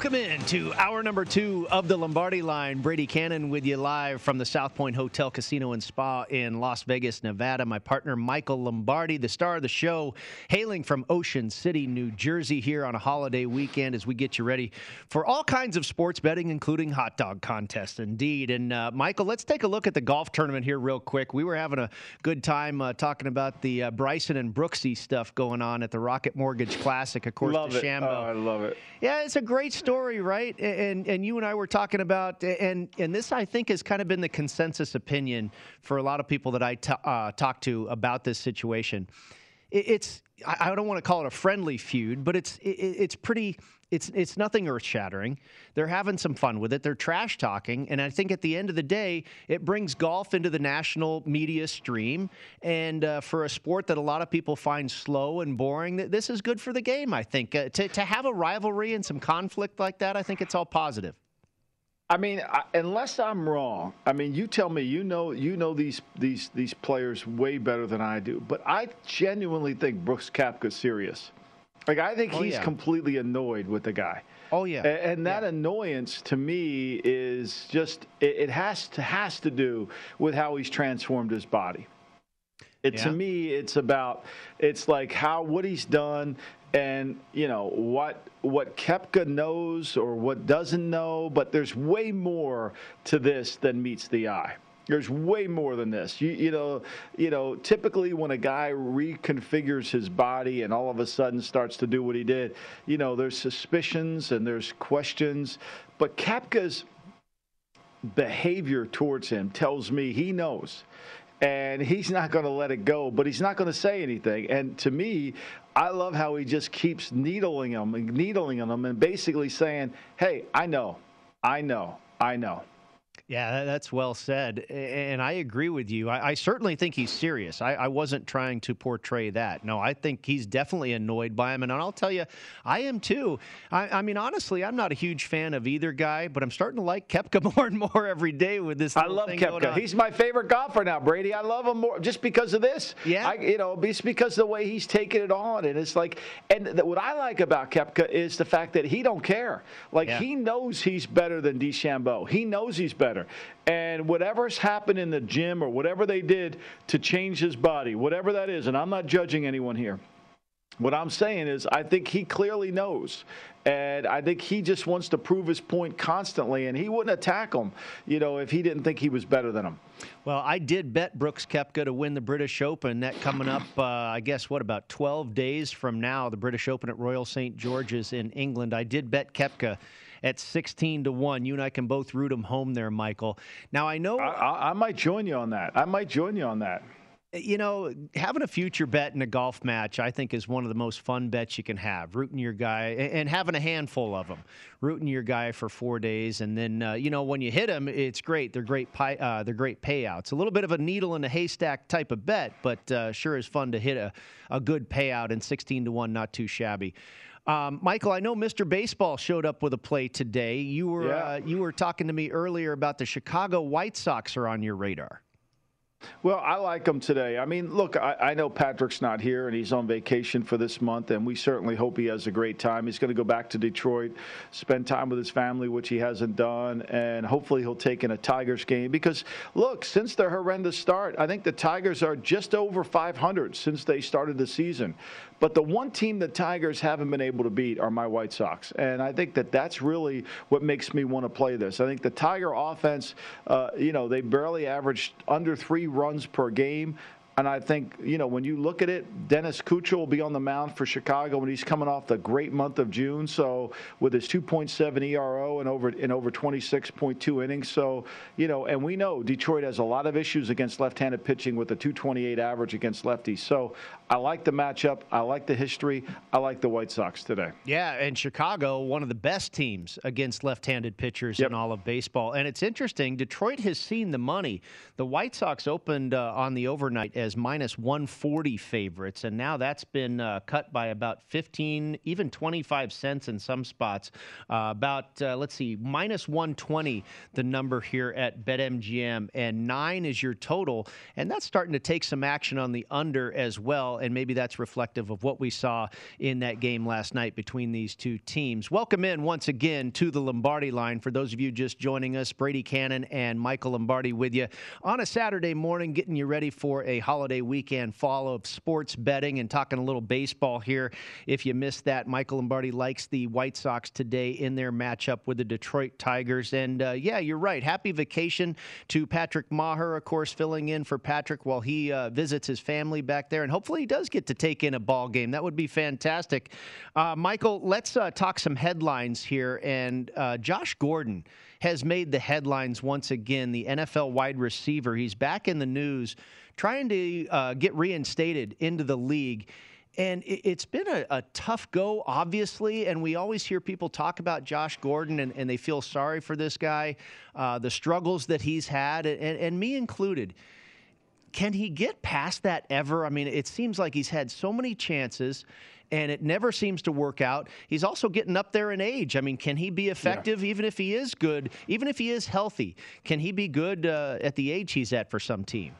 Welcome in to hour number two of the Lombardi line. Brady Kannon with you live from the South Point Hotel, Casino, and Spa in Las Vegas, Nevada. My partner, Michael Lombardi, the star of the show, hailing from Ocean City, New Jersey, here on a holiday weekend as we get you ready for all kinds of sports betting, including hot dog contests, indeed. And uh, Michael, let's take a look at the golf tournament here, real quick. We were having a good time uh, talking about the uh, Bryson and Brooksy stuff going on at the Rocket Mortgage Classic, of course, Love it. DeChambeau. Oh, I love it. Yeah, it's a great story, right? And and you and I were talking about, and and this I think has kind of been the consensus opinion for a lot of people that I t- uh, talk to about this situation. It, it's I I don't want to call it a friendly feud, but it's it, it's pretty. It's it's nothing earth shattering. They're having some fun with it. They're trash talking, and I think at the end of the day, it brings golf into the national media stream. And uh, for a sport that a lot of people find slow and boring, this is good for the game. I think uh, to to have a rivalry and some conflict like that, I think it's all positive. I mean, I, unless I'm wrong, I mean, you tell me. You know, you know these these these players way better than I do. But I genuinely think Brooks Koepka's serious. Like, I think Oh, he's yeah. completely annoyed with the guy. Oh yeah, A- And, that annoyance to me is just it, it has to has to do with how he's transformed his body. It, Yeah. To me, it's about it's like how what he's done and you know what what Koepka knows or what doesn't know, but there's way more to this than meets the eye. There's way more than this. You, you know, you know. Typically, when a guy reconfigures his body and all of a sudden starts to do what he did, you know, there's suspicions and there's questions. But Koepka's behavior towards him tells me he knows and he's not going to let it go, but he's not going to say anything. And to me, I love how he just keeps needling him and needling him and basically saying, "Hey, I know, I know, I know." Yeah, that's well said. And I agree with you. I, I certainly think he's serious. I, I, wasn't trying to portray that. No, I think he's definitely annoyed by him. And I'll tell you, I am too. I, I mean, honestly, I'm not a huge fan of either guy, but I'm starting to like Koepka more and more every day with this. I love Koepka. He's my favorite golfer now, Brady. I love him more just because of this. Yeah. I, you know, just because of the way he's taking it on. And it's like, and the, what I like about Koepka is the fact that he don't care. Like, yeah. he knows he's better than DeChambeau. He knows he's better And whatever's happened in the gym or whatever they did to change his body, whatever that is, and I'm not judging anyone here. What I'm saying is, I think he clearly knows. And I think he just wants to prove his point constantly, and he wouldn't attack him, you know, if he didn't think he was better than him. Well, I did bet Brooks Koepka to win the British Open. That coming up, uh, I guess, what, about 12 days from now, the British Open at Royal St. George's in England. I did bet Koepka at 16 to 1. You and I can both root him home there, Michael. Now, I know. I, I, I might join you on that. I might join you on that you know, having a future bet in a golf match, I think, is one of the most fun bets you can have. Rooting your guy and having a handful of them, rooting your guy for four days, and then uh, you know when you hit them, it's great. They're great. Pie, uh, they're great payouts. A little bit of a needle in a haystack type of bet, but uh, sure is fun to hit a, a good payout. And sixteen to one, not too shabby. Um, Michael, I know Mr. Baseball showed up with a play today. You were yeah. uh, you were talking to me earlier about the Chicago White Sox are on your radar. Well, I like him today. I mean, look, I, I, know Patrick's not here and he's on vacation for this month, and we certainly hope he has a great time. He's going to go back to Detroit, spend time with his family, which he hasn't done, and hopefully he'll take in a Tigers game. Because, look, since their horrendous start, I think the Tigers are just over 500 since they started the season. But the one team the Tigers haven't been able to beat are my White Sox. And I think that that's really what makes me want to play this. I think the Tiger offense, uh, you know, they barely averaged under three runs per game. And I think, you know, when you look at it, Dennis Keuchel will be on the mound for Chicago when he's coming off the great month of June. So with his 2.7 ERA and over in over 26.2 innings. So, you know, and we know Detroit has a lot of issues against left-handed pitching with a 228 average against lefties. So I like the matchup. I like the history. I like the White Sox today. Yeah, and Chicago, one of the best teams against left-handed pitchers yep. in all of baseball. And it's interesting, Detroit has seen the money. The White Sox opened uh, on the overnight as minus 140 favorites, and now that's been uh, cut by about 15, even 25 cents in some spots. Uh, about, uh, let's see, minus 120, the number here at BetMGM, and nine is your total. And that's starting to take some action on the under as well, and maybe that's reflective of what we saw in that game last night between these two teams. Welcome in once again to the Lombardi line. For those of you just joining us, Brady Kannon and Michael Lombardi with you on a Saturday morning, getting you ready for a holiday weekend fall of sports betting and talking a little baseball here. If you missed that, Michael Lombardi likes the White Sox today in their matchup with the Detroit Tigers. And uh, yeah, you're right. Happy vacation to Patrick Maher, of course, filling in for Patrick while he uh, visits his family back there. And hopefully he does get to take in a ball game. That would be fantastic. Uh, Michael, let's uh, talk some headlines here. And uh, Josh Gordon has made the headlines once again. The NFL wide receiver. He's back in the news, trying to uh, get reinstated into the league. And it, has been a, a, tough go, obviously. And we always hear people talk about Josh Gordon and, and they feel sorry for this guy, uh, the struggles that he's had, and, and me included. Can he get past that ever? I mean, it seems like he's had so many chances and it never seems to work out. He's also getting up there in age. I mean, can he be effective yeah. even if he is good, even if he is healthy? Can he be good uh, at the age he's at for some team?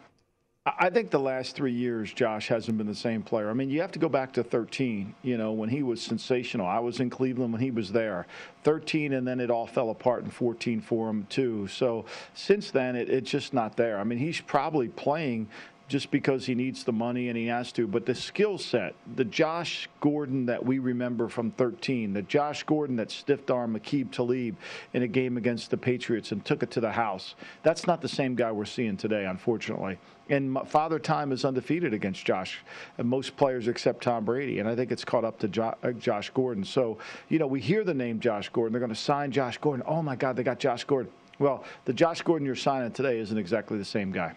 I think the last three years, Josh hasn't been the same player. I mean, you have to go back to 13, you know, when he was sensational. I was in Cleveland when he was there. 13, and then it all fell apart in 14 for him, too. So since then, it, it's just not there. I mean, he's probably playing just because he needs the money and he has to. But the skill set, the Josh Gordon that we remember from 13, the Josh Gordon that stiffed arm Aqib Talib in a game against the Patriots and took it to the house, that's not the same guy we're seeing today, unfortunately. And Father Time is undefeated against Josh, most players except Tom Brady. And I think it's caught up to uh, Josh Gordon. So, you know, we hear the name Josh Gordon. They're going to sign Josh Gordon. Oh, my God, they got Josh Gordon. Well, the Josh Gordon you're signing today isn't exactly the same guy.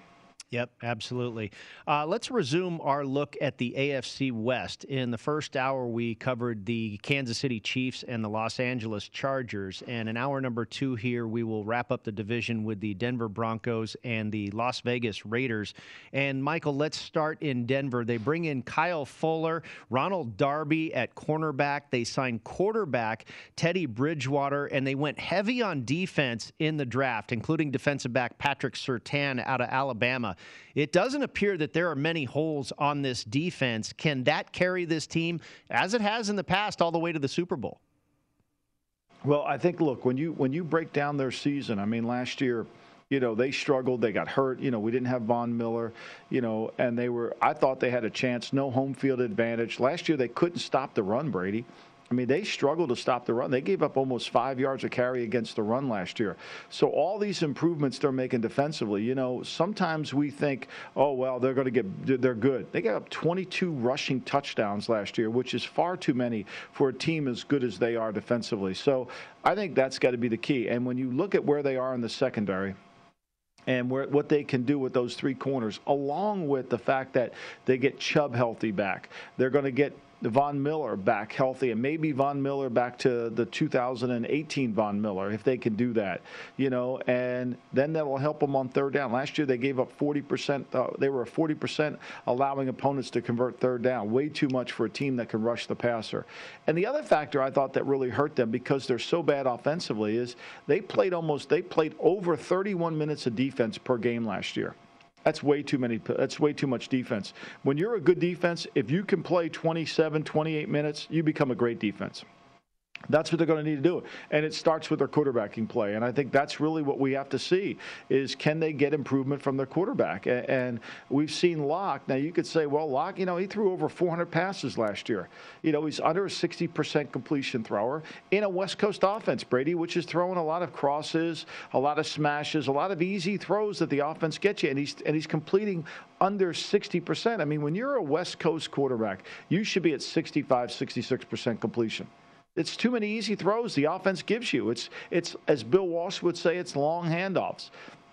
Yep, absolutely. Uh, let's resume our look at the AFC West. In the first hour, we covered the Kansas City Chiefs and the Los Angeles Chargers. And in hour number two here, we will wrap up the division with the Denver Broncos and the Las Vegas Raiders. And Michael, let's start in Denver. They bring in Kyle Fuller, Ronald Darby at cornerback. They signed quarterback Teddy Bridgewater, and they went heavy on defense in the draft, including defensive back Patrick Surtain out of Alabama. It doesn't appear that there are many holes on this defense. Can that carry this team, as it has in the past, all the way to the Super Bowl? Well, I think look when you when you break down their season. I mean, last year you know they struggled they got hurt you know we didn't have von miller you know and they were i thought they had a chance no home field advantage last year they couldn't stop the run brady I mean, they struggled to stop the run. They gave up almost five yards of carry against the run last year. So all these improvements they're making defensively, you know, sometimes we think, oh well, they're going to get, they're good. They got up 22 rushing touchdowns last year, which is far too many for a team as good as they are defensively. So I think that's got to be the key. And when you look at where they are in the secondary and where, what they can do with those three corners, along with the fact that they get Chubb healthy back. They're going to get Von Miller back healthy, and maybe Von Miller back to the 2018 Von Miller if they can do that, you know, and then that will help them on third down. Last year they gave up 40%. Uh, they were 40% allowing opponents to convert third down, way too much for a team that can rush the passer. And the other factor I thought that really hurt them because they're so bad offensively is they played almost they played over 31 minutes of defense per game last year. That's way too many. That's way too much defense. When you're a good defense, if you can play 27, 28 minutes, you become a great defense. That's what they're going to need to do. And it starts with their quarterbacking play. And I think that's really what we have to see is can they get improvement from their quarterback? And we've seen Lock. Now, you could say, well, Lock, you know, he threw over 400 passes last year. You know, he's under a 60% completion thrower in a West Coast offense, Brady, which is throwing a lot of crosses, a lot of smashes, a lot of easy throws that the offense gets you. And he's, and he's completing under 60%. I mean, when you're a West Coast quarterback, you should be at 65, 66% completion. It's too many easy throws the offense gives you. It's it's as Bill Walsh would say, it's long handoffs.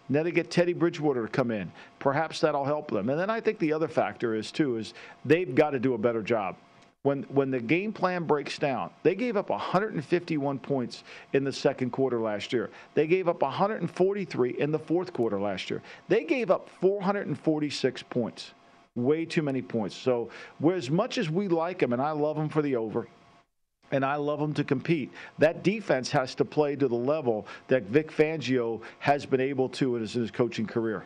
Now they get Teddy Bridgewater to come in. Perhaps that'll help them. And then I think the other factor is too is they've got to do a better job. When when the game plan breaks down, they gave up 151 points in the second quarter last year. They gave up 143 in the fourth quarter last year. They gave up 446 points. Way too many points. So, as much as we like them, and I love them for the over, and I love them to compete. That defense has to play to the level that Vic Fangio has been able to in his, in his coaching career.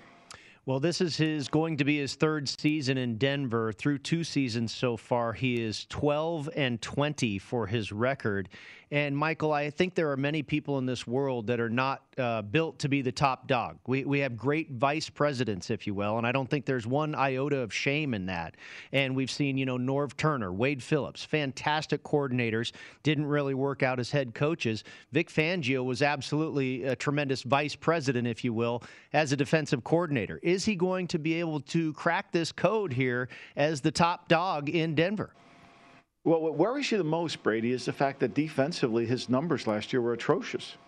Well, this is his going to be his third season in Denver. Through two seasons so far, he is 12 and 20 for his record. And Michael, I think there are many people in this world that are not uh, built to be the top dog. We, we have great vice presidents, if you will, and I don't think there's one iota of shame in that. And we've seen, you know, Norv Turner, Wade Phillips, fantastic coordinators, didn't really work out as head coaches. Vic Fangio was absolutely a tremendous vice president, if you will, as a defensive coordinator. Is he going to be able to crack this code here as the top dog in Denver? Well, what worries you the most, Brady, is the fact that defensively his numbers last year were atrocious.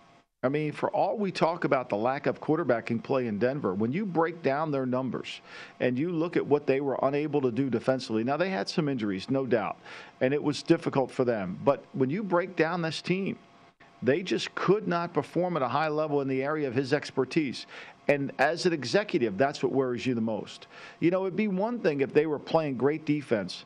I mean, for all we talk about the lack of quarterbacking play in Denver, when you break down their numbers and you look at what they were unable to do defensively, now they had some injuries, no doubt, and it was difficult for them. But when you break down this team, they just could not perform at a high level in the area of his expertise. And as an executive, that's what worries you the most. You know, it'd be one thing if they were playing great defense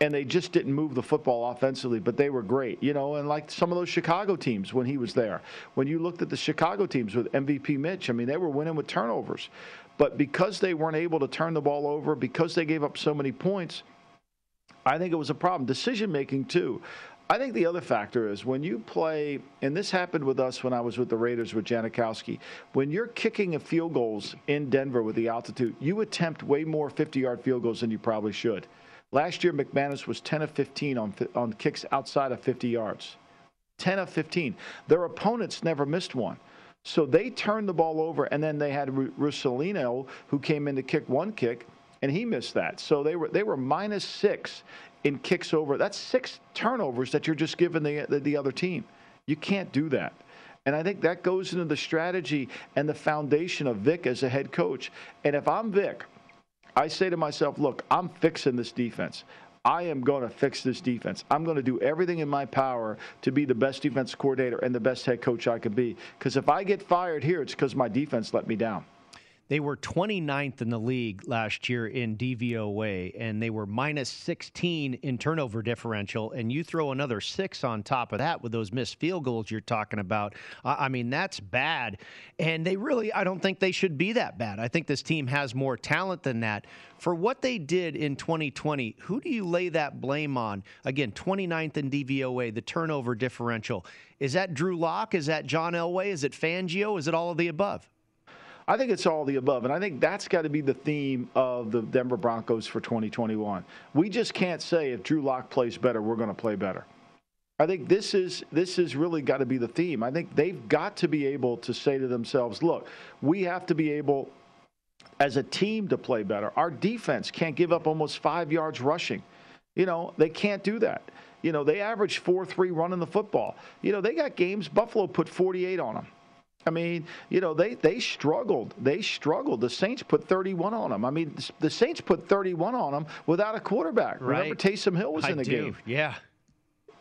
and they just didn't move the football offensively, but they were great, you know. And like some of those Chicago teams when he was there, when you looked at the Chicago teams with MVP Mitch, I mean, they were winning with turnovers. But because they weren't able to turn the ball over, because they gave up so many points, I think it was a problem. Decision making, too. I think the other factor is when you play, and this happened with us when I was with the Raiders with Janikowski. When you're kicking a field goals in Denver with the altitude, you attempt way more 50 yard field goals than you probably should. Last year, McManus was 10 of 15 on, on kicks outside of 50 yards. 10 of 15. Their opponents never missed one. So they turned the ball over, and then they had Russolino, who came in to kick one kick, and he missed that. So they were they were minus six in kicks over. That's six turnovers that you're just giving the, the, the other team. You can't do that. And I think that goes into the strategy and the foundation of Vic as a head coach. And if I'm Vic – I say to myself, look, I'm fixing this defense. I am going to fix this defense. I'm going to do everything in my power to be the best defense coordinator and the best head coach I could be. Because if I get fired here, it's because my defense let me down. They were 29th in the league last year in DVOA, and they were minus 16 in turnover differential. And you throw another six on top of that with those missed field goals you're talking about. I mean, that's bad. And they really, I don't think they should be that bad. I think this team has more talent than that. For what they did in 2020, who do you lay that blame on? Again, 29th in DVOA, the turnover differential. Is that Drew Lock? Is that John Elway? Is it Fangio? Is it all of the above? I think it's all the above, and I think that's got to be the theme of the Denver Broncos for 2021. We just can't say if Drew Lock plays better, we're going to play better. I think this is this has really got to be the theme. I think they've got to be able to say to themselves, "Look, we have to be able as a team to play better. Our defense can't give up almost 5 yards rushing. You know, they can't do that. You know, they average 4-3 running the football. You know, they got games Buffalo put 48 on them. I mean, you know, they they struggled. They struggled. The Saints put 31 on them. I mean, the Saints put 31 on them without a quarterback. Right. Remember, Taysom Hill was I in the do. game. Yeah.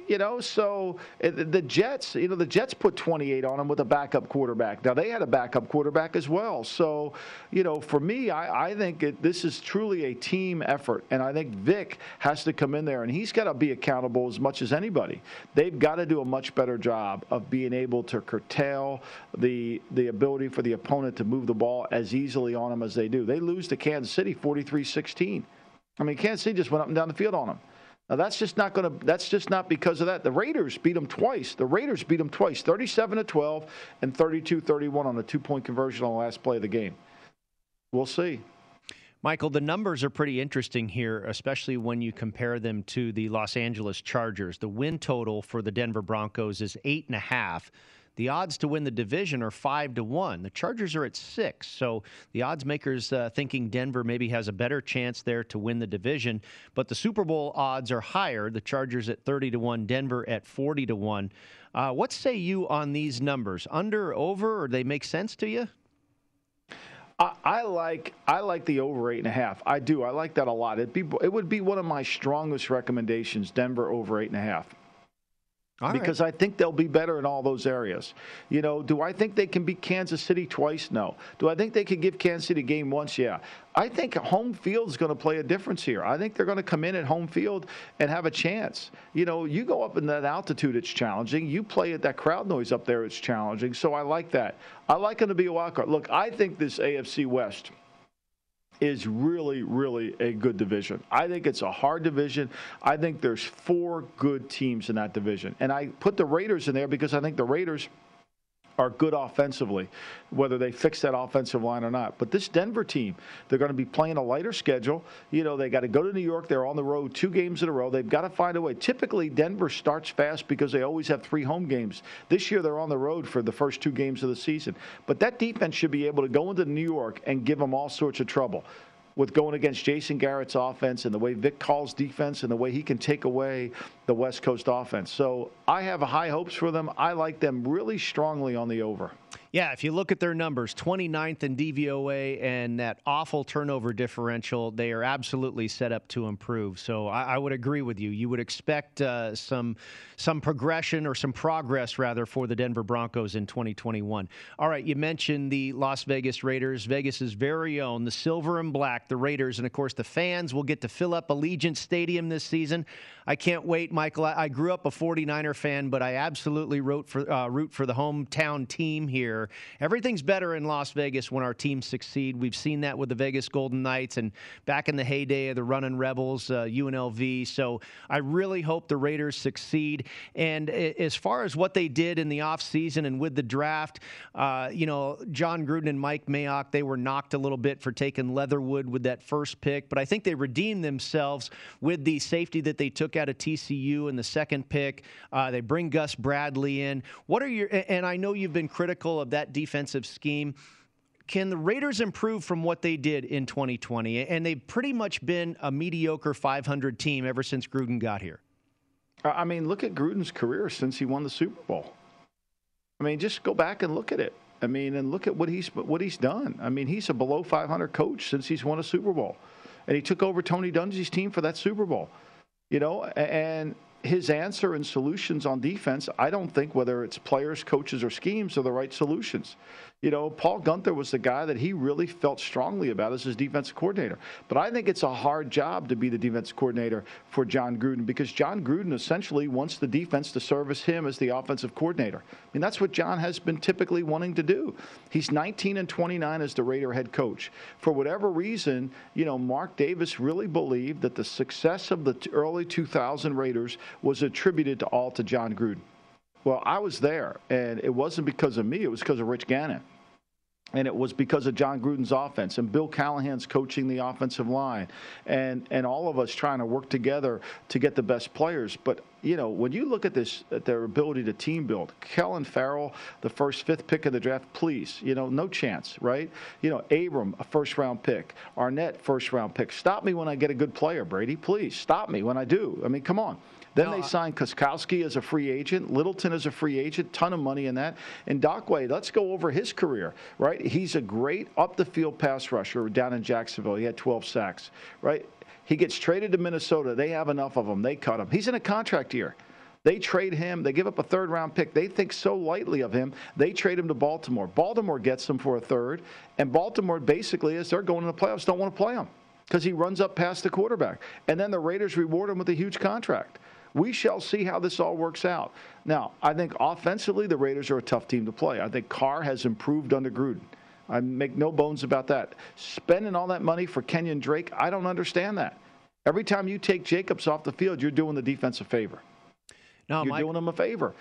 You know, so uh, the Jets, you know, the Jets put 28 on them with a backup quarterback. Now they had a backup quarterback as well. So, you know, for me, I, I think it, this is truly a team effort, and I think Vic has to come in there and he's got to be accountable as much as anybody. They've got to do a much better job of being able to curtail the the ability for the opponent to move the ball as easily on them as they do. They lose to Kansas City 43-16. I mean, Kansas City just went up and down the field on them. Now that's just not going to. That's just not because of that. The Raiders beat them twice. The Raiders beat them twice, 37 to 12 and 32-31 on a two-point conversion on the last play of the game. We'll see. Michael, the numbers are pretty interesting here, especially when you compare them to the Los Angeles Chargers. The win total for the Denver Broncos is eight and a half. The odds to win the division are five to one. The Chargers are at six, so the odds makers uh, thinking Denver maybe has a better chance there to win the division. But the Super Bowl odds are higher. The Chargers at thirty to one, Denver at forty to one. Uh, what say you on these numbers? Under, over, or they make sense to you? I, I like I like the over eight and a half. I do. I like that a lot. It'd be it would be one of my strongest recommendations. Denver over eight and a half. All right. because I think they'll be better in all those areas. You know, do I think they can beat Kansas City twice? No. Do I think they could give Kansas City a game once? Yeah. I think home field is going to play a difference here. I think they're going to come in at home field and have a chance. You know, you go up in that altitude, it's challenging. You play at that crowd noise up there, it's challenging. So I like that. I like them to be a wild card. Look, I think this AFC West is really, really a good division. I think it's a hard division. I think there's four good teams in that division. And I put the Raiders in there because I think the Raiders are good offensively, whether they fix that offensive line or not. But this Denver team, they're going to be playing a lighter schedule. You know, they got to go to New York. They're on the road two games in a row. They've got to find a way. Typically, Denver starts fast because they always have three home games. This year, they're on the road for the first two games of the season. But that defense should be able to go into New York and give them all sorts of trouble with going against Jason Garrett's offense and the way Vic calls defense and the way he can take away the West Coast offense. So I have high hopes for them. I like them really strongly on the over. Yeah, if you look at their numbers, 29th in DVOA and that awful turnover differential, they are absolutely set up to improve. So I, I would agree with you. You would expect uh, some some progression or some progress rather for the Denver Broncos in 2021. All right, you mentioned the Las Vegas Raiders, Vegas's very own, the silver and black, the Raiders, and of course the fans will get to fill up Allegiant Stadium this season. I can't wait, Michael. I, I grew up a 49er fan, but I absolutely root for uh, root for the hometown team here. Everything's better in Las Vegas when our teams succeed. We've seen that with the Vegas Golden Knights and back in the heyday of the Running Rebels, uh, UNLV. So I really hope the Raiders succeed. And as far as what they did in the offseason and with the draft, uh, you know, Jon Gruden and Mike Mayock, they were knocked a little bit for taking Leatherwood with that first pick, but I think they redeemed themselves with the safety that they took out of TCU in the second pick. Uh, they bring Gus Bradley in. What are your, and I know you've been critical of that defensive scheme. Can the Raiders improve from what they did in 2020? And they've pretty much been a mediocre 500 team ever since Gruden got here. I mean, look at Gruden's career since he won the Super Bowl. I mean, just go back and look at it. I mean, and look at what he's what he's done. I mean, he's a below 500 coach since he's won a Super Bowl. and he took over Tony Dungy's team for that Super Bowl. You know, and his answer and solutions on defense, I don't think whether it's players, coaches, or schemes are the right solutions. You know, Paul Guenther was the guy that he really felt strongly about as his defensive coordinator. But I think it's a hard job to be the defensive coordinator for Jon Gruden because Jon Gruden essentially wants the defense to service him as the offensive coordinator. I mean, that's what John has been typically wanting to do. He's 19 and 29 as the Raider head coach. For whatever reason, you know, Mark Davis really believed that the success of the early 2000 Raiders was attributed to all to Jon Gruden. Well, I was there, and it wasn't because of me, it was because of Rich Gannon and it was because of Jon Gruden's offense and Bill Callahan's coaching the offensive line and and all of us trying to work together to get the best players. But you know when you look at this at their ability to team build Clelin Ferrell the first fifth pick of the draft please you know no chance right? You know Abram a first round pick Arnette first round pick. Stop me when I get a good player Brady please. Stop me when I do. I mean come on then no, they signed Gostkowski as a free agent, Littleton as a free agent, ton of money in that. And Ngakoue, let's go over his career, right? He's a great up the field pass rusher down in Jacksonville. He had 12 sacks, right? He gets traded to Minnesota. They have enough of him. They cut him. He's in a contract year. They trade him. They give up a third round pick. They think so lightly of him. They trade him to Baltimore. Baltimore gets him for a third. And Baltimore basically, as they're going in the playoffs, don't want to play him because he runs up past the quarterback. And then the Raiders reward him with a huge contract. We shall see how this all works out. Now, I think offensively, the Raiders are a tough team to play. I think Carr has improved under Gruden. I make no bones about that. Spending all that money for Kenyan Drake, I don't understand that. Every time you take Jacobs off the field, you're doing the defense a favor. No, you're Mike, doing them a favor.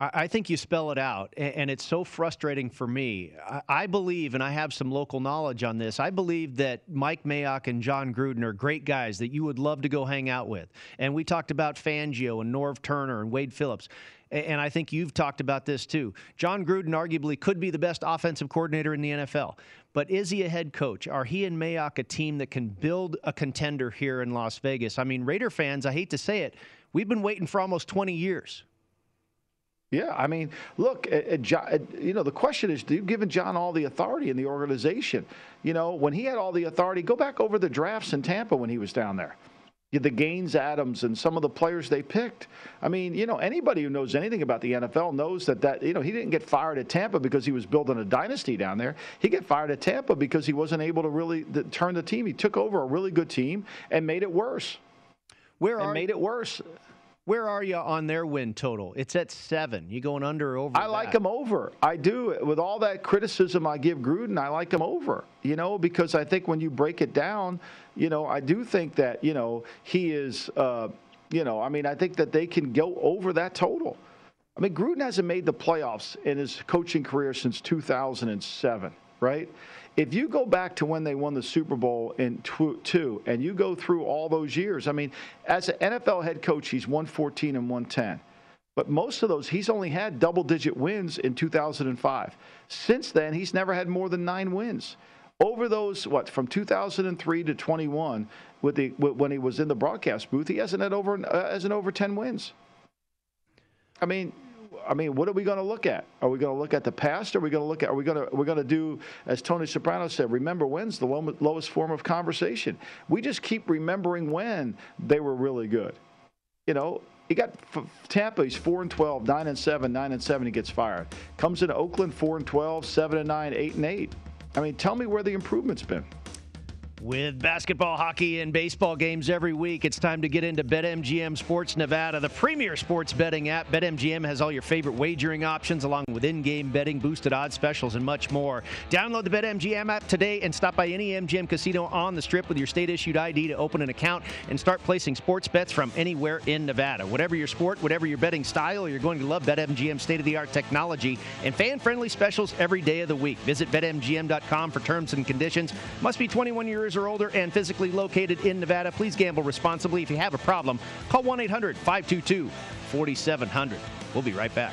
I think you spell it out, and it's so frustrating for me. I believe, and I have some local knowledge on this, I believe that Mike Mayock and Jon Gruden are great guys that you would love to go hang out with. And we talked about Fangio and Norv Turner and Wade Phillips. And I think you've talked about this too. Jon Gruden arguably could be the best offensive coordinator in the NFL. But is he a head coach? Are he and Mayock a team that can build a contender here in Las Vegas? I mean, Raider fans, I hate to say it, we've been waiting for almost 20 years. Yeah, I mean, look, eh, eh, eh, you know, the question is, do you've given Jon all the authority in the organization. You know, when he had all the authority, go back over the drafts in Tampa when he was down there. The Gaines Adams and some of the players they picked. I mean, you know, anybody who knows anything about the NFL knows that that you know he didn't get fired at Tampa because he was building a dynasty down there. He got fired at Tampa because he wasn't able to really turn the team. He took over a really good team and made it worse. Where and are made it worse? Where are you on their win total? It's at seven. You going under or over? I that? like them over. I do. With all that criticism I give Gruden, I like them over. You know, because I think when you break it down, you know, I do think that you know he is. Uh, you know, I mean, I think that they can go over that total. I mean, Gruden hasn't made the playoffs in his coaching career since 2007, right? If you go back to when they won the Super Bowl in two, and you go through all those years, I mean, as an NFL head coach, he's 114 and 110. But most of those, he's only had double digit wins in 2005. Since then, he's never had more than nine wins. Over those, what, from 2003 to 21, with the, when he was in the broadcast booth, he hasn't had over, uh, hasn't over 10 wins. I mean, I mean, what are we going to look at? Are we going to look at the past? Are we going to look at? Are we going to? We're going to do as Tony Soprano said. Remember when's the low, lowest form of conversation. We just keep remembering when they were really good. You know, he got Tampa. He's four and 12, 9 and seven, nine and seven. He gets fired. Comes into Oakland, four and 12, seven and nine, eight and eight. I mean, tell me where the improvement's been. With basketball, hockey, and baseball games every week, it's time to get into BetMGM Sports Nevada, the premier sports betting app. BetMGM has all your favorite wagering options, along with in game betting, boosted odds specials, and much more. Download the BetMGM app today and stop by any MGM casino on the strip with your state issued ID to open an account and start placing sports bets from anywhere in Nevada. Whatever your sport, whatever your betting style, you're going to love BetMGM state of the art technology and fan friendly specials every day of the week. Visit BetMGM.com for terms and conditions. Must be 21 years years or older and physically located in Nevada. Please gamble responsibly. If you have a problem, call 1 800 522 4700. We'll be right back.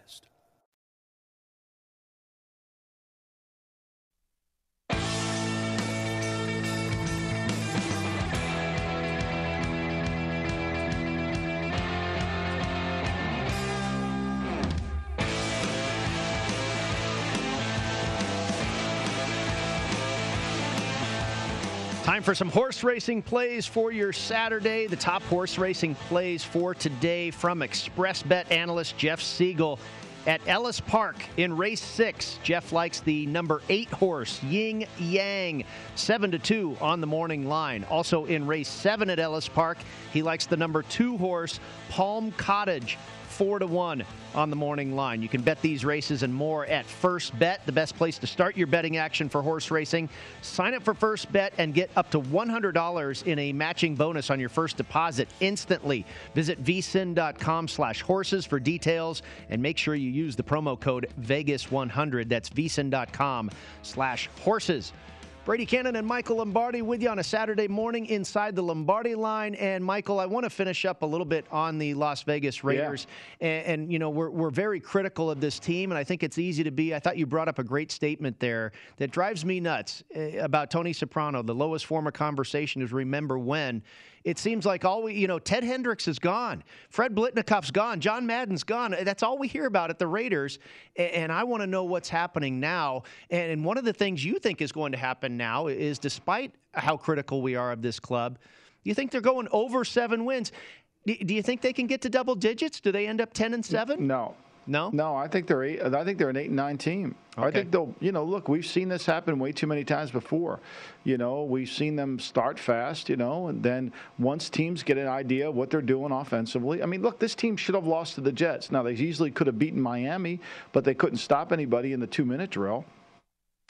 Time for some horse racing plays for your Saturday. The top horse racing plays for today from Express Bet analyst Jeff Siegel. At Ellis Park in race six, Jeff likes the number eight horse, Ying Yang, 7 to 2 on the morning line. Also in race seven at Ellis Park, he likes the number two horse, Palm Cottage, 4 to 1 on the morning line. You can bet these races and more at First Bet, the best place to start your betting action for horse racing. Sign up for First Bet and get up to $100 in a matching bonus on your first deposit instantly. Visit vsin.com slash horses for details and make sure you use the promo code Vegas100. That's vsin.com slash horses. Brady Kannon and Michael Lombardi with you on a Saturday morning inside the Lombardi line. And Michael, I want to finish up a little bit on the Las Vegas Raiders. Yeah. And, and, you know, we're, we're very critical of this team, and I think it's easy to be. I thought you brought up a great statement there that drives me nuts eh, about Tony Soprano. The lowest form of conversation is remember when it seems like all we, you know, Ted Hendricks is gone. Fred Biletnikoff's gone. John Madden's gone. That's all we hear about at the Raiders. And I want to know what's happening now. And one of the things you think is going to happen now is despite how critical we are of this club, you think they're going over seven wins. Do you think they can get to double digits? Do they end up 10 and 7? No. No, no. I think they're eight. I think they're an eight and nine team. Okay. I think they'll. You know, look, we've seen this happen way too many times before. You know, we've seen them start fast. You know, and then once teams get an idea of what they're doing offensively. I mean, look, this team should have lost to the Jets. Now they easily could have beaten Miami, but they couldn't stop anybody in the two-minute drill.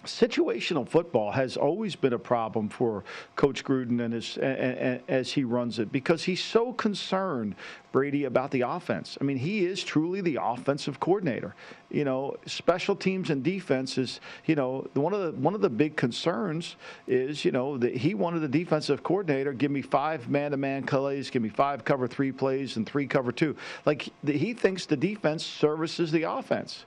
Situational football has always been a problem for Coach Gruden and, his, as he runs it because he's so concerned, Brady, about the offense. I mean, he is truly the offensive coordinator. You know, special teams and defense is, you know, one of the one of the big concerns is, you know, that he wanted the defensive coordinator give me five man-to-man plays, give me five cover three plays, and three cover two. Like he thinks the defense services the offense.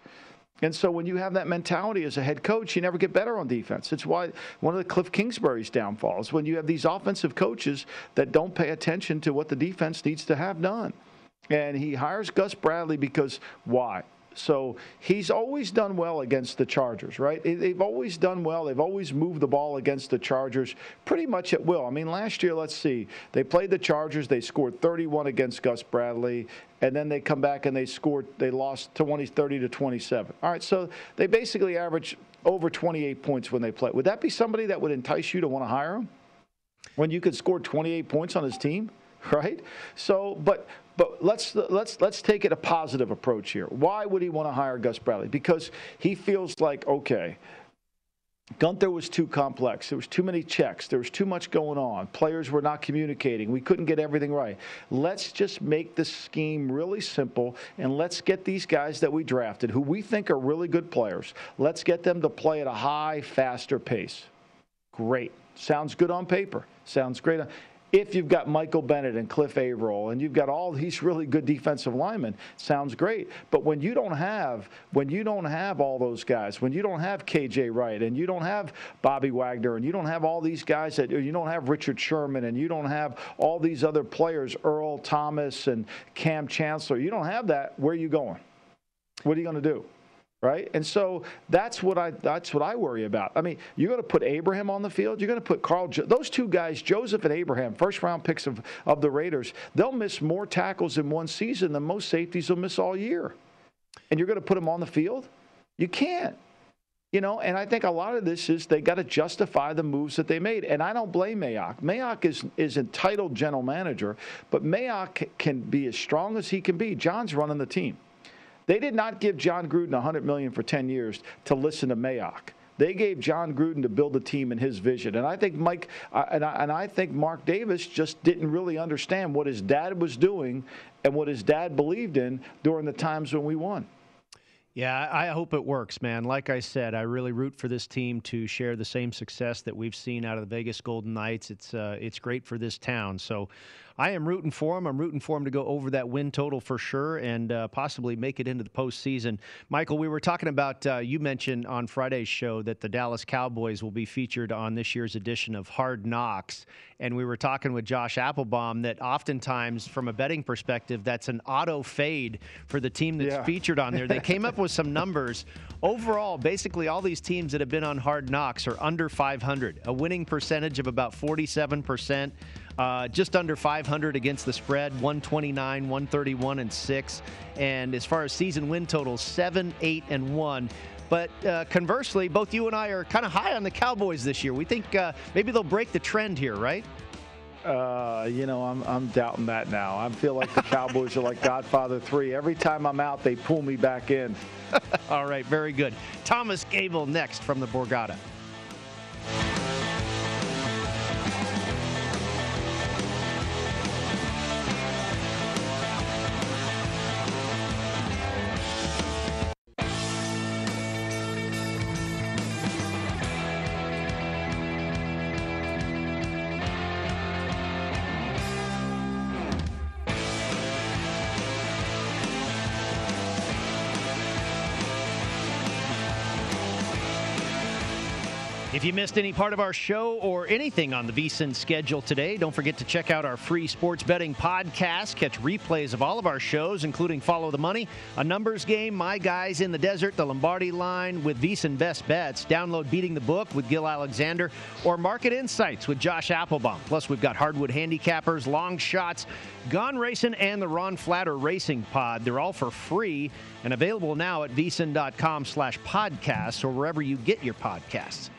And so when you have that mentality as a head coach, you never get better on defense. It's why one of the Cliff Kingsbury's downfalls when you have these offensive coaches that don't pay attention to what the defense needs to have done. And he hires Gus Bradley because why? So he's always done well against the Chargers, right? They've always done well. They've always moved the ball against the Chargers pretty much at will. I mean, last year, let's see, they played the Chargers. They scored 31 against Gus Bradley, and then they come back and they scored. They lost 20, 30 to 27. All right, so they basically average over 28 points when they play. Would that be somebody that would entice you to want to hire him? When you could score 28 points on his team? right? So, but but let's let's let's take it a positive approach here. Why would he want to hire Gus Bradley? Because he feels like okay, Guenther was too complex. There was too many checks. There was too much going on. Players were not communicating. We couldn't get everything right. Let's just make the scheme really simple and let's get these guys that we drafted, who we think are really good players, let's get them to play at a high, faster pace. Great. Sounds good on paper. Sounds great if you've got Michael Bennett and Cliff Avril and you've got all these really good defensive linemen, sounds great. But when you don't have when you don't have all those guys, when you don't have KJ Wright and you don't have Bobby Wagner and you don't have all these guys that you don't have Richard Sherman and you don't have all these other players, Earl Thomas and Cam Chancellor, you don't have that, where are you going? What are you going to do? Right? And so that's what I that's what I worry about. I mean, you're going to put Abram on the field. You're going to put Karl. Those two guys, Joseph and Abram, first round picks of of the Raiders. They'll miss more tackles in one season than most safeties will miss all year. And you're going to put them on the field? You can't. You know, and I think a lot of this is they got to justify the moves that they made. And I don't blame Mayock. Mayock is is entitled general manager, but Mayock can be as strong as he can be. Jon's running the team. They did not give Jon Gruden 100 million for 10 years to listen to Mayock. They gave Jon Gruden to build a team in his vision, and I think Mike uh, and, I, and I think Mark Davis just didn't really understand what his dad was doing and what his dad believed in during the times when we won. Yeah, I hope it works, man. Like I said, I really root for this team to share the same success that we've seen out of the Vegas Golden Knights. It's uh, it's great for this town. So I am rooting for him. I'm rooting for him to go over that win total for sure and uh, possibly make it into the postseason. Michael, we were talking about, uh, you mentioned on Friday's show that the Dallas Cowboys will be featured on this year's edition of Hard Knocks. And we were talking with Josh Applebaum that oftentimes, from a betting perspective, that's an auto fade for the team that's yeah. featured on there. They came up with some numbers. Overall, basically, all these teams that have been on Hard Knocks are under 500, a winning percentage of about 47%. Uh, just under 500 against the spread, 129, 131, and 6. And as far as season win totals, 7, 8, and 1. But uh, conversely, both you and I are kind of high on the Cowboys this year. We think uh, maybe they'll break the trend here, right? Uh, you know, I'm, I'm doubting that now. I feel like the Cowboys are like Godfather 3. Every time I'm out, they pull me back in. All right, very good. Thomas Gable next from the Borgata. If you missed any part of our show or anything on the VSIN schedule today, don't forget to check out our free sports betting podcast. Catch replays of all of our shows, including Follow the Money, a numbers game, My Guys in the Desert, the Lombardi line with VSIN Best Bets. Download Beating the Book with Gill Alexander or Market Insights with Josh Applebaum. Plus, we've got Hardwood Handicappers, Long Shots, Gone Racing, and the Ron Flatter Racing Pod. They're all for free and available now at vsin.com slash podcasts or wherever you get your podcasts.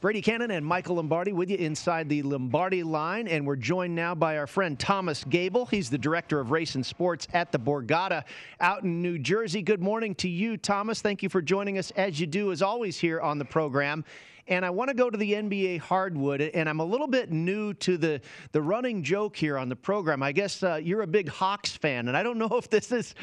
Brady Kannon and Michael Lombardi with you inside the Lombardi line. And we're joined now by our friend Thomas Gable. He's the director of race and sports at the Borgata out in New Jersey. Good morning to you, Thomas. Thank you for joining us as you do, as always, here on the program and I want to go to the NBA hardwood. And I'm a little bit new to the the running joke here on the program. I guess uh, you're a big Hawks fan, and I don't know if this is.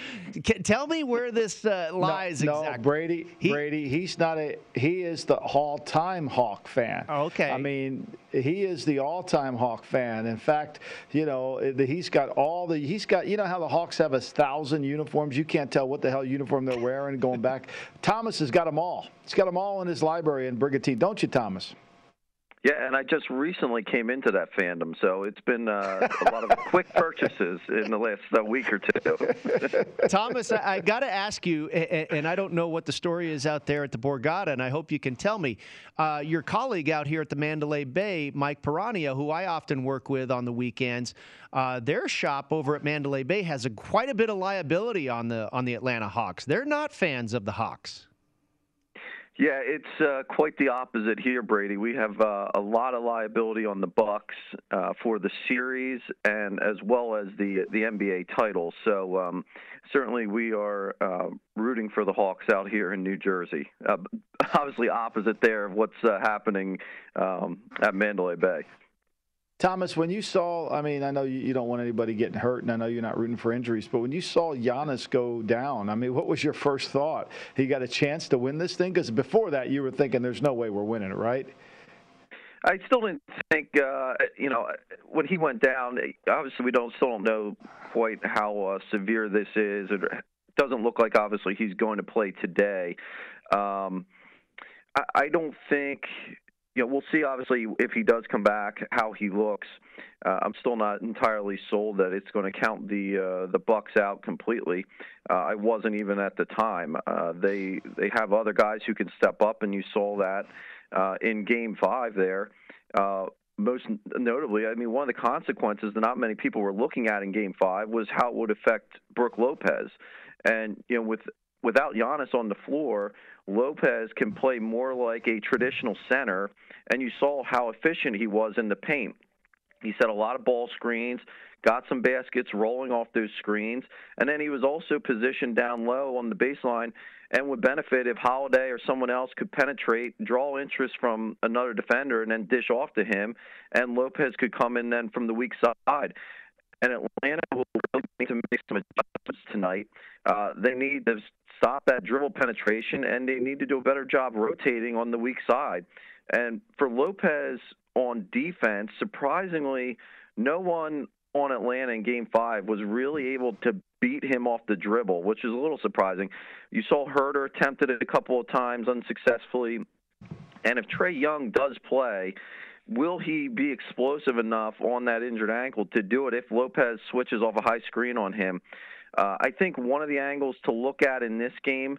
Can, tell me where this uh, lies no, exactly. No, Brady. He, Brady. He's not a. He is the all-time Hawk fan. Oh, okay. I mean, he is the all-time Hawk fan. In fact, you know, he's got all the. He's got. You know how the Hawks have a thousand uniforms. You can't tell what the hell uniform they're wearing going back. Thomas has got them all. He's got them all in his library in Brigantine. Don't you, Thomas? Yeah, and I just recently came into that fandom, so it's been uh, a lot of quick purchases in the last uh, week or two. Thomas, I, I got to ask you, and, and, I don't know what the story is out there at the Borgata, and I hope you can tell me. Uh, your colleague out here at the Mandalay Bay, Mike Pirania, who I often work with on the weekends, uh, their shop over at Mandalay Bay has a, quite a bit of liability on the on the Atlanta Hawks. They're not fans of the Hawks. Yeah, it's uh, quite the opposite here, Brady. We have uh, a lot of liability on the Bucks uh, for the series and as well as the the NBA title. So um, certainly we are uh, rooting for the Hawks out here in New Jersey. Uh, obviously, opposite there of what's uh, happening um, at Mandalay Bay. Thomas, when you saw, I mean, I know you, don't want anybody getting hurt, and I know you're not rooting for injuries, but when you saw Giannis go down, I mean, what was your first thought? He got a chance to win this thing? Because before that, you were thinking there's no way we're winning it, right? I still didn't think, uh, you know, when he went down, obviously we don't still don't know quite how uh, severe this is. It doesn't look like obviously he's going to play today. Um, I, I don't think you know, we'll see obviously if he does come back how he looks. Uh, I'm still not entirely sold that it's going to count the uh, the Bucks out completely. Uh, I wasn't even at the time. Uh, they they have other guys who can step up, and you saw that uh, in Game Five there. Uh, most notably, I mean, one of the consequences that not many people were looking at in Game Five was how it would affect Brook Lopez, and you know, with without Giannis on the floor, Lopez can play more like a traditional center, and you saw how efficient he was in the paint. He set a lot of ball screens, got some baskets rolling off those screens, and then he was also positioned down low on the baseline and would benefit if Holiday or someone else could penetrate, draw interest from another defender, and then dish off to him, and Lopez could come in then from the weak side. And Atlanta will really need to make some adjustments tonight. Uh, they need to stop that dribble penetration, and they need to do a better job rotating on the weak side. And for Lopez on defense, surprisingly, no one on Atlanta in Game Five was really able to beat him off the dribble, which is a little surprising. You saw Huerter attempted it a couple of times unsuccessfully, and if Trae Young does play, will he be explosive enough on that injured ankle to do it if Lopez switches off a high screen on him? Uh, I think one of the angles to look at in this game,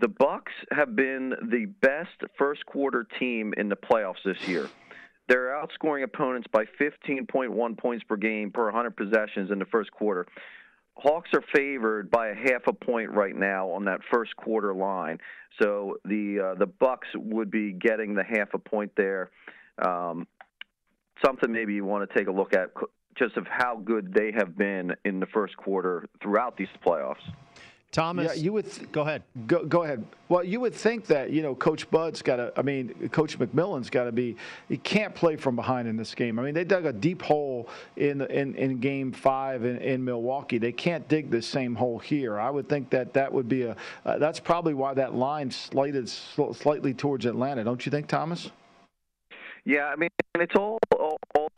the Bucks have been the best first quarter team in the playoffs this year. They're outscoring opponents by 15.1 points per game per 100 possessions in the first quarter. Hawks are favored by a half a point right now on that first quarter line. So the uh, the Bucks would be getting the half a point there. Um, something maybe you want to take a look at just of how good they have been in the first quarter throughout these playoffs. Thomas, yeah, you would th- go ahead. Go, go ahead. Well, you would think that you know Coach Bud's got to. I mean, Coach McMillan's got to be. He can't play from behind in this game. I mean, they dug a deep hole in in, in Game Five in, in Milwaukee. They can't dig the same hole here. I would think that that would be a. Uh, that's probably why that line slated slightly towards Atlanta. Don't you think, Thomas? Yeah, I mean, it's all all, all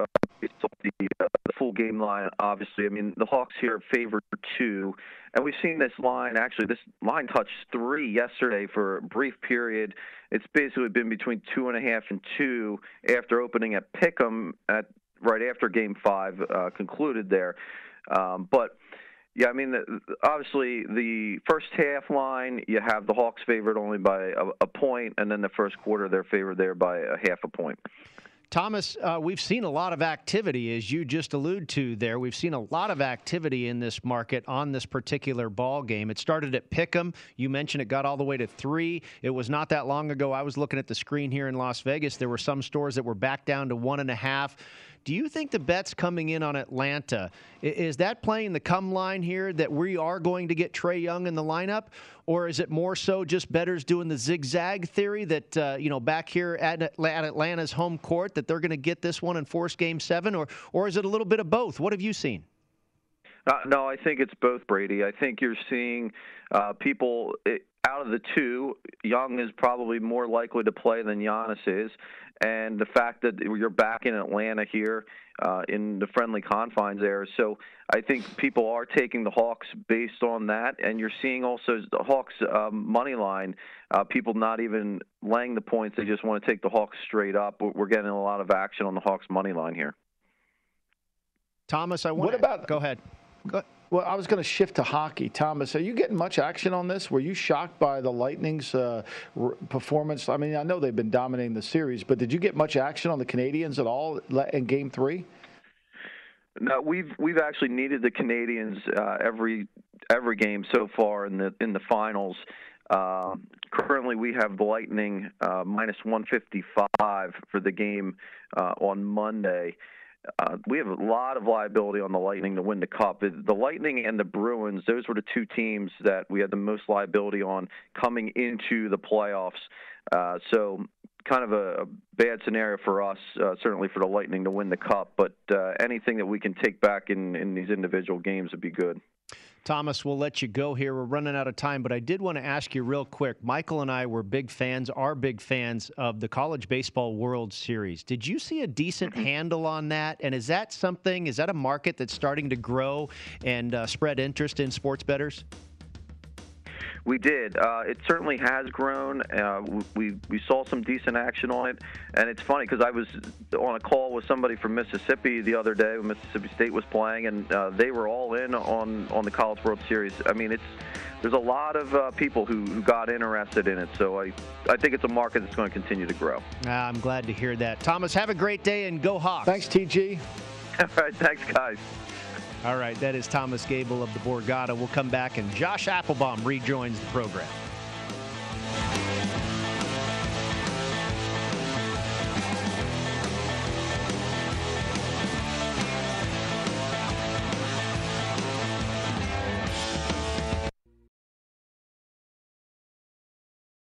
uh, it's the, uh, the full game line. Obviously, I mean the Hawks here favored two, and we've seen this line. Actually, this line touched three yesterday for a brief period. It's basically been between two and a half and two after opening at Pick'em at right after Game Five uh, concluded there. Um, but yeah, I mean, obviously the first half line, you have the Hawks favored only by a, a point, and then the first quarter they're favored there by a half a point. Thomas, uh, we've seen a lot of activity, as you just alluded to there. We've seen a lot of activity in this market on this particular ball game. It started at Pick'em. You mentioned it got all the way to three. It was not that long ago. I was looking at the screen here in Las Vegas. There were some stores that were back down to one and a half. Do you think the bet's coming in on Atlanta? Is that playing the come line here that we are going to get Trae Young in the lineup? Or is it more so just betters doing the zigzag theory that, uh, you know, back here at, at Atlanta's home court that they're going to get this one and force game seven? Or, or is it a little bit of both? What have you seen? Uh, no, I think it's both, Brady. I think you're seeing uh, people it, out of the two. Young is probably more likely to play than Giannis is, and the fact that you're back in Atlanta here uh, in the friendly confines there. So I think people are taking the Hawks based on that, and you're seeing also the Hawks um, money line. Uh, people not even laying the points; they just want to take the Hawks straight up. We're getting a lot of action on the Hawks money line here. Thomas, I want. What about? Go ahead. Well, I was going to shift to hockey. Thomas, are you getting much action on this? Were you shocked by the Lightning's uh, r- performance? I mean, I know they've been dominating the series, but did you get much action on the Canadiens at all in Game Three? No, we've we've actually needed the Canadiens uh, every every game so far in the in the finals. Uh, currently, we have the Lightning uh, minus 155 for the game uh, on Monday. Uh, we have a lot of liability on the Lightning to win the Cup. The Lightning and the Bruins, those were the two teams that we had the most liability on coming into the playoffs. Uh, so, kind of a, a, bad scenario for us, uh, certainly for the Lightning to win the Cup. But uh, anything that we can take back in, in these individual games would be good. Thomas, we'll let you go here. We're running out of time, but I did want to ask you real quick. Michael and I were big fans, are big fans of the College Baseball World Series. Did you see a decent handle on that? And is that something, is that a market that's starting to grow and uh, spread interest in sports bettors? We did. Uh, it certainly has grown. Uh, we we saw some decent action on it, and it's funny because I was on a call with somebody from Mississippi the other day when Mississippi State was playing, and uh, they were all in on on the College World Series. I mean, it's there's a lot of uh, people who, who got interested in it, so I I think it's a market that's going to continue to grow. Ah, I'm glad to hear that. Thomas, have a great day and go Hawks. Thanks, TG. all right, thanks, guys. All right, that is Thomas Gable of the Borgata. We'll come back and Josh Applebaum rejoins the program.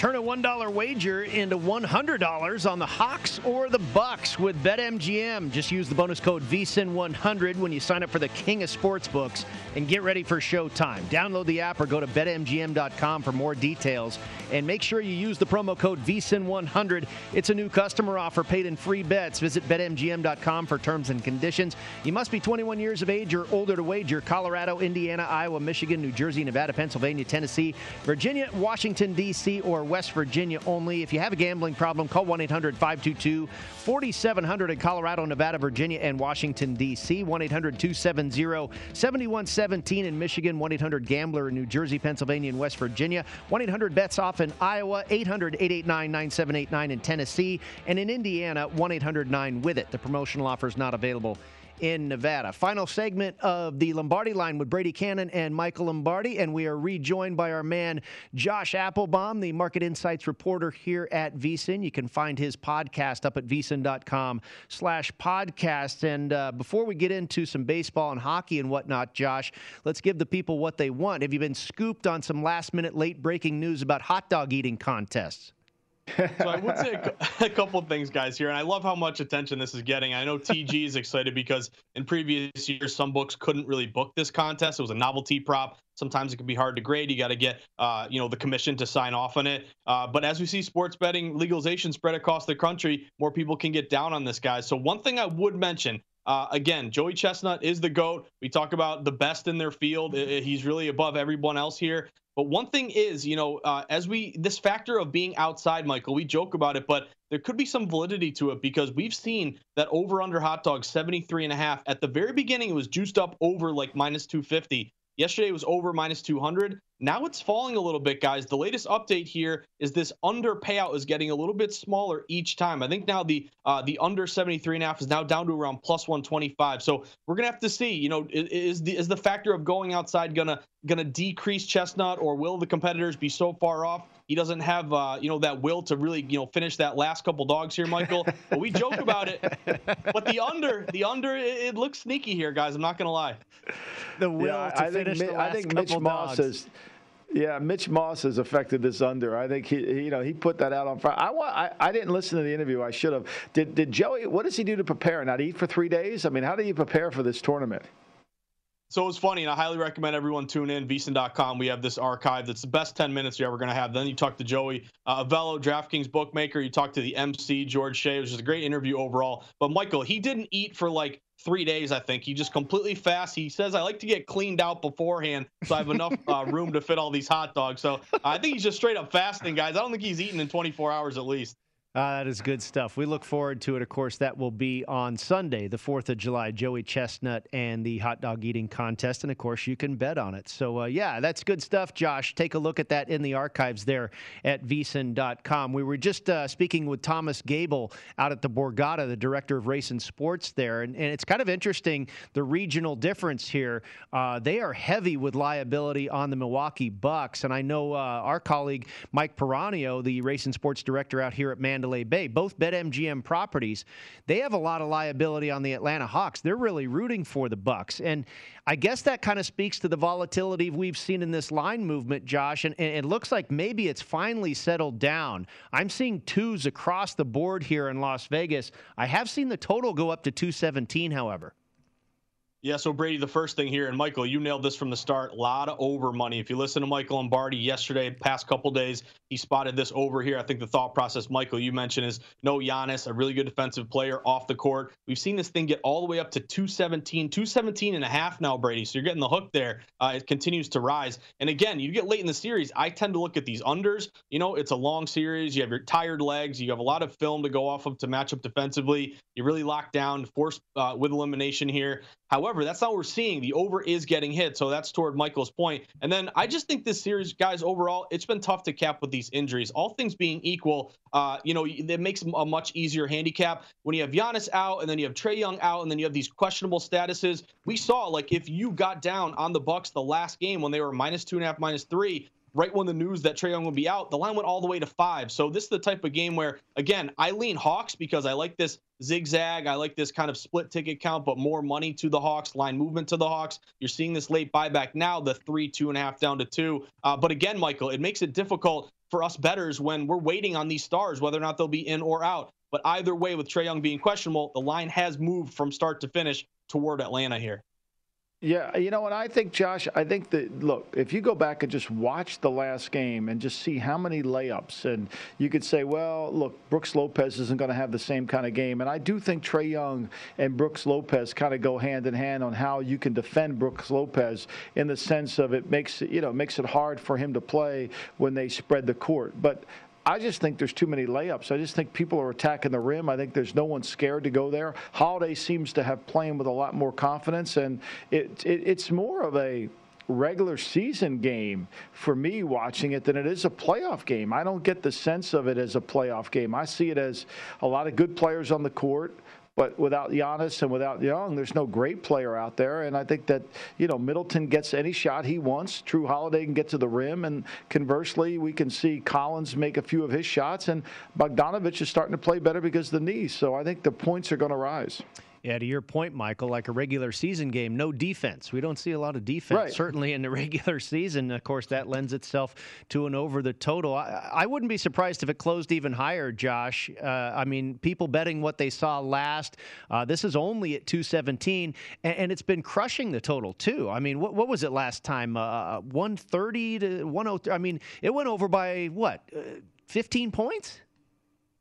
Turn a $1 wager into $100 on the Hawks or the Bucks with BetMGM. Just use the bonus code VSIN100 when you sign up for the King of Sportsbooks and get ready for showtime. Download the app or go to betmgm.com for more details. And make sure you use the promo code VSIN100. It's a new customer offer paid in free bets. Visit betmgm.com for terms and conditions. You must be 21 years of age or older to wager. Colorado, Indiana, Iowa, Michigan, New Jersey, Nevada, Pennsylvania, Tennessee, Virginia, Washington, D.C., or West Virginia only. If you have a gambling problem, call 1 800 522 4700 in Colorado, Nevada, Virginia, and Washington, D.C. 1 800 270 7117 in Michigan, 1 800 Gambler in New Jersey, Pennsylvania, and West Virginia, 1 800 Bets Off in Iowa, 800 889 9789 in Tennessee, and in Indiana, 1 800 9 with it. The promotional offer is not available in Nevada. Final segment of the Lombardi line with Brady Kannon and Michael Lombardi, and we are rejoined by our man Josh Applebaum, the market insights reporter here at VSIN. You can find his podcast up at vsin.com slash podcast. And uh, before we get into some baseball and hockey and whatnot, Josh, let's give the people what they want. Have you been scooped on some last minute late breaking news about hot dog eating contests? So I would say a, a couple things, guys, here, and I love how much attention this is getting. I know TG is excited because in previous years, some books couldn't really book this contest. It was a novelty prop. Sometimes it can be hard to grade. You got to get, uh, you know, the commission to sign off on it. Uh, but as we see sports betting legalization spread across the country, more people can get down on this, guys. So one thing I would mention uh, again, Joey Chestnut is the GOAT. We talk about the best in their field. He's really above everyone else here. But one thing is, you know, uh, as we, this factor of being outside, Michael, we joke about it, but there could be some validity to it because we've seen that over under hot dogs 73 and a half. At the very beginning, it was juiced up over like minus 250. Yesterday it was over minus 200. Now it's falling a little bit, guys. The latest update here is this under payout is getting a little bit smaller each time. I think now the uh, the under 73 and a half is now down to around plus 125. So we're gonna have to see. You know, is the is the factor of going outside gonna gonna decrease Chestnut, or will the competitors be so far off? He doesn't have, uh, you know, that will to really, you know, finish that last couple dogs here, Michael. But we joke about it. But the under, the under, it, it looks sneaky here, guys. I'm not gonna lie. The will yeah, to I finish think, the I last think Mitch couple Moss dogs. has. Yeah, Mitch Moss has affected this under. I think he, he you know, he put that out on Friday. I, want, I, I didn't listen to the interview. I should have. Did, did Joey? What does he do to prepare? Not eat for three days? I mean, how do you prepare for this tournament? So it was funny, and I highly recommend everyone tune in. VSiN.com. We have this archive that's the best 10 minutes you're ever going to have. Then you talk to Joey uh, Avello, DraftKings bookmaker. You talk to the MC, George Shea, which is a great interview overall. But Michael, he didn't eat for like three days, I think. He just completely fast. He says, I like to get cleaned out beforehand so I have enough uh, room to fit all these hot dogs. So I think he's just straight up fasting, guys. I don't think he's eaten in 24 hours at least. Uh, that is good stuff. We look forward to it. Of course, that will be on Sunday, the 4th of July, Joey Chestnut and the hot dog eating contest. And of course, you can bet on it. So, uh, yeah, that's good stuff, Josh. Take a look at that in the archives there at vsin.com. We were just uh, speaking with Thomas Gable out at the Borgata, the director of race and sports there. And, and it's kind of interesting the regional difference here. Uh, they are heavy with liability on the Milwaukee Bucks. And I know uh, our colleague Mike Piranio, the race and sports director out here at Man Mandalay Bay, both BetMGM properties, they have a lot of liability on the Atlanta Hawks. They're really rooting for the Bucks, and I guess that kind of speaks to the volatility we've seen in this line movement, Josh. And, and it looks like maybe it's finally settled down. I'm seeing twos across the board here in Las Vegas. I have seen the total go up to 217, however. Yeah, so Brady, the first thing here, and Michael, you nailed this from the start. A lot of over money. If you listen to Michael Lombardi yesterday, past couple days, he spotted this over here. I think the thought process, Michael, you mentioned is no Giannis, a really good defensive player off the court. We've seen this thing get all the way up to 217, 217 and a half now, Brady. So you're getting the hook there. Uh, it continues to rise. And again, you get late in the series, I tend to look at these unders. You know, it's a long series. You have your tired legs. You have a lot of film to go off of to match up defensively. You really lock down, force uh, with elimination here. However, that's not what we're seeing. The over is getting hit, so that's toward Michael's point. And then I just think this series, guys, overall, it's been tough to cap with these injuries. All things being equal, uh, you know, it makes a much easier handicap when you have Giannis out, and then you have Trae Young out, and then you have these questionable statuses. We saw like if you got down on the Bucks the last game when they were minus two and a half, minus three, right when the news that Trae Young would be out, the line went all the way to five. So this is the type of game where, again, I lean Hawks because I like this zigzag. I like this kind of split ticket count, but more money to the Hawks, line movement to the Hawks. You're seeing this late buyback now, the three, two and a half down to two. Uh, but again, Michael, it makes it difficult for us betters when we're waiting on these stars, whether or not they'll be in or out. But either way, with Trae Young being questionable, the line has moved from start to finish toward Atlanta here. Yeah, you know, and I think, Josh, I think that, look, if you go back and just watch the last game and just see how many layups, and you could say, well, look, Brooks Lopez isn't going to have the same kind of game. And I do think Trae Young and Brooks Lopez kind of go hand in hand on how you can defend Brooks Lopez in the sense of it makes you know, makes it hard for him to play when they spread the court. But I just think there's too many layups. I just think people are attacking the rim. I think there's no one scared to go there. Holiday seems to have playing with a lot more confidence, and it, it it's more of a regular season game for me watching it than it is a playoff game. I don't get the sense of it as a playoff game. I see it as a lot of good players on the court. But without Giannis and without Young, there's no great player out there. And I think that, you know, Middleton gets any shot he wants. Jrue Holiday can get to the rim. And conversely, we can see Collins make a few of his shots. And Bogdanovich is starting to play better because of the knees. So I think the points are going to rise. Yeah, to your point, Michael, like a regular season game, no defense. We don't see a lot of defense, right. certainly in the regular season. Of course, that lends itself to an over the total. I, I wouldn't be surprised if it closed even higher, Josh. Uh, I mean, people betting what they saw last. Uh, this is only at 217, and, and, it's been crushing the total, too. I mean, what, what was it last time? Uh, 130 to 103? I mean, it went over by what? Uh, 15 points?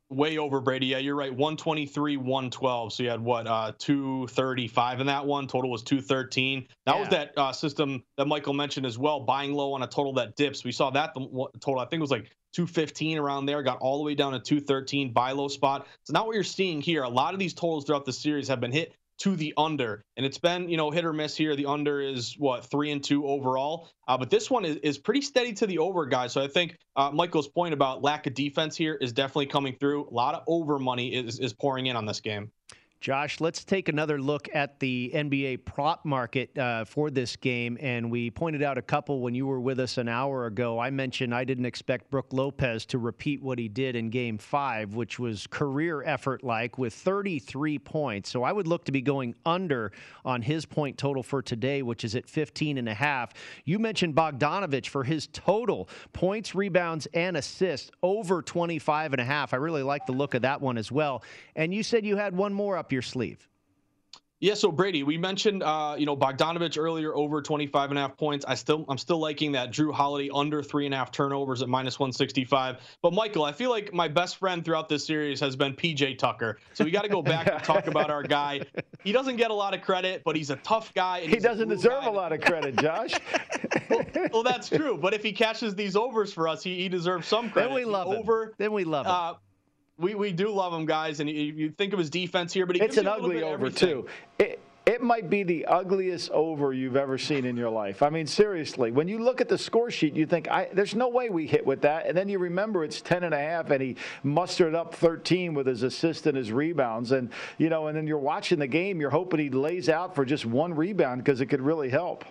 Way over Brady. Yeah, you're right. 123, 112. So you had what, uh, 235 in that one. Total was 213. That yeah. was that uh, system that Michael mentioned as well. Buying low on a total that dips. We saw that the total. I think it was like 215 around there. Got all the way down to 213. Buy low spot. So not what you're seeing here. A lot of these totals throughout the series have been hit to the under. And it's been, you know, hit or miss here. The under is what, three and two overall. Uh, but this one is, is pretty steady to the over, guys. So I think uh, Michael's point about lack of defense here is definitely coming through. A lot of over money is, is pouring in on this game. Josh, let's take another look at the NBA prop market uh, for this game. And we pointed out a couple when you were with us an hour ago. I mentioned I didn't expect Brook Lopez to repeat what he did in game five, which was career effort like with 33 points. So I would look to be going under on his point total for today, which is at 15 and a half. You mentioned Bogdanovich for his total points, rebounds, and assists over 25 and a half. I really like the look of that one as well. And you said you had one more up your sleeve? Yeah, so Brady, we mentioned uh, you know Bogdanovich earlier over 25 and a half points. I still I'm still liking that Jrue Holiday under three and a half turnovers at minus 165. But Michael, I feel like my best friend throughout this series has been PJ Tucker. So we got to go back and talk about our guy. He doesn't get a lot of credit, but he's a tough guy. he doesn't deserve a lot of credit, Josh. well, well, that's true. But if he catches these overs for us, he, he deserves some credit. Then we love him. Over, then we love him. Uh, we, we do love him, guys, and you, you think of his defense here, but he it's an ugly over too. It, it might be the ugliest over you've ever seen in your life. I mean, seriously, when you look at the score sheet, you think, there's no way we hit with that. And then you remember it's 10 and a half, and he mustered up 13 with his assist and his rebounds. And, you know, and then you're watching the game, you're hoping he lays out for just one rebound because it could really help.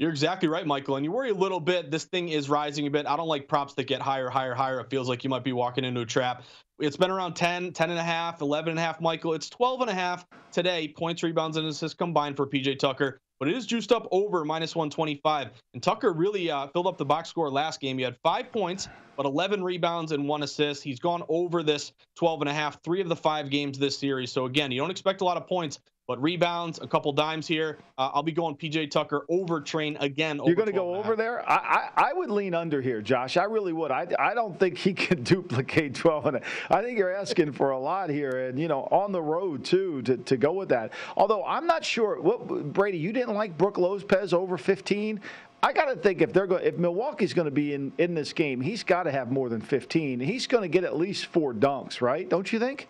You're exactly right, Michael. And you worry a little bit. This thing is rising a bit. I don't like props that get higher, higher, higher. It feels like you might be walking into a trap. It's been around 10, 10 and a half, 11 and a half, Michael. It's 12 and a half today. Points, rebounds, and assists combined for PJ Tucker. But it is juiced up over minus 125. And Tucker really uh, filled up the box score last game. He had five points, but 11 rebounds and one assist. He's gone over this 12 and a half, three of the five games this series. So again, you don't expect a lot of points, but rebounds, a couple dimes here. Uh, I'll be going PJ Tucker over Train again. You're going to go over there? I, I, I would lean under here, Josh. I really would. I, I don't think he can duplicate 12 and a, I think you're asking for a lot here, and you know, on the road too to, to go with that. Although I'm not sure. What Brady, you didn't like Brook Lopez over 15. I got to think if they're going, if Milwaukee's going to be in in this game, he's got to have more than 15. He's going to get at least four dunks, right? Don't you think?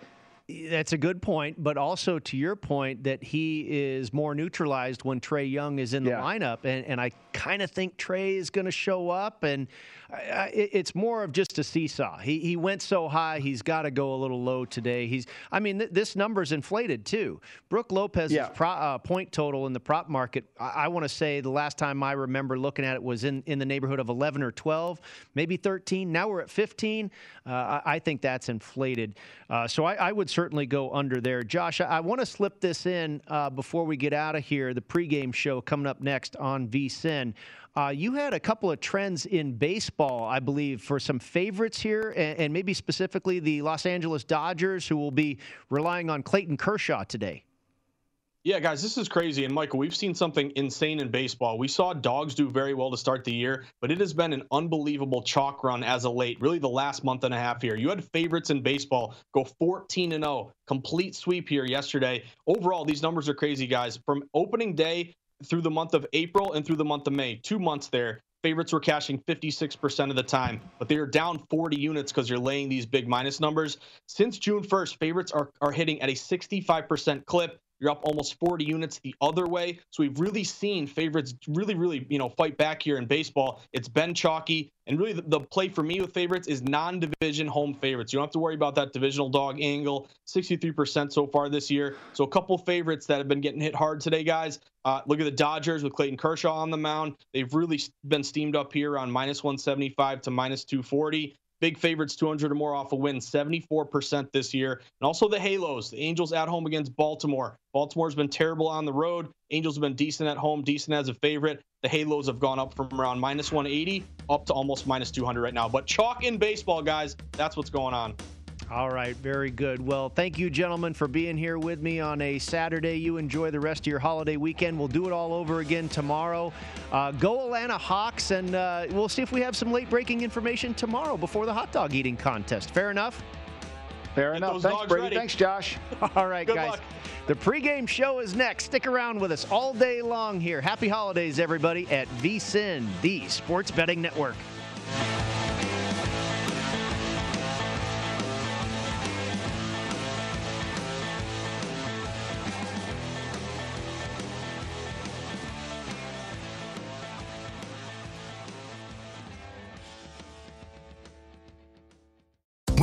That's a good point, but also to your point that he is more neutralized when Trae Young is in the yeah. lineup, and, and I kind of think Trae is going to show up, and it's more of just a seesaw. He he went so high, he's got to go a little low today. He's, I mean, th- this number's inflated too. Brook Lopez's yeah. pro, uh, point total in the prop market, I, I want to say the last time I remember looking at it was in in the neighborhood of 11 or 12, maybe 13. Now we're at 15. Uh, I, I, think that's inflated. Uh, so I, I, would certainly go under there. Josh, I, I want to slip this in uh, before we get out of here. The pregame show coming up next on VSIN. Uh, you had a couple of trends in baseball, I believe, for some favorites here, and, and maybe specifically the Los Angeles Dodgers, who will be relying on Clayton Kershaw today. Yeah, guys, this is crazy. And Michael, we've seen something insane in baseball. We saw dogs do very well to start the year, but it has been an unbelievable chalk run as of late, really the last month and a half here. You had favorites in baseball go 14 and 0, complete sweep here yesterday. Overall, these numbers are crazy, guys. From opening day through the month of April and through the month of May, two months there, favorites were cashing 56% of the time, but they are down 40 units because you're laying these big minus numbers. Since June 1st, favorites are, are hitting at a 65% clip. You're up almost 40 units the other way. So we've really seen favorites really, really, you know, fight back here in baseball. It's been chalky. And really, the, the play for me with favorites is non division home favorites. You don't have to worry about that divisional dog angle. 63% so far this year. So a couple favorites that have been getting hit hard today, guys. Uh, look at the Dodgers with Clayton Kershaw on the mound. They've really been steamed up here on minus 175 to minus 240 big favorites 200 or more off a win 74% this year. And also the halos the angels at home against baltimore. Baltimore's been terrible on the road. Angels have been decent at home decent as a favorite. The halos have gone up from around minus 180 up to almost minus 200 right now. But chalk in baseball guys. That's what's going on all right, very good. Well, thank you, gentlemen, for being here with me on a Saturday. You enjoy the rest of your holiday weekend. We'll do it all over again tomorrow. Uh, go Atlanta Hawks, and uh, we'll see if we have some late breaking information tomorrow before the hot dog eating contest. Fair enough? Fair Get enough. Thanks, Brady. Ready. Thanks, Josh. All right, Good guys. Luck. The pregame show is next. Stick around with us all day long here. Happy holidays, everybody, at VSIN, the Sports Betting Network.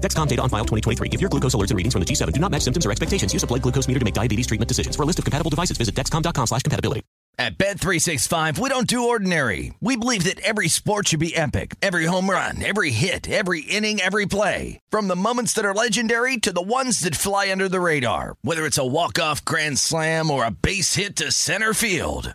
Dexcom data on file 2023. If your glucose alerts and readings from the G7 do not match symptoms or expectations, use a blood glucose meter to make diabetes treatment decisions. For a list of compatible devices, visit dexcom.com slash compatibility. At Bet365, we don't do ordinary. We believe that every sport should be epic. Every home run, every hit, every inning, every play. From the moments that are legendary to the ones that fly under the radar. Whether it's a walk-off grand slam or a base hit to center field.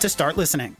to start listening.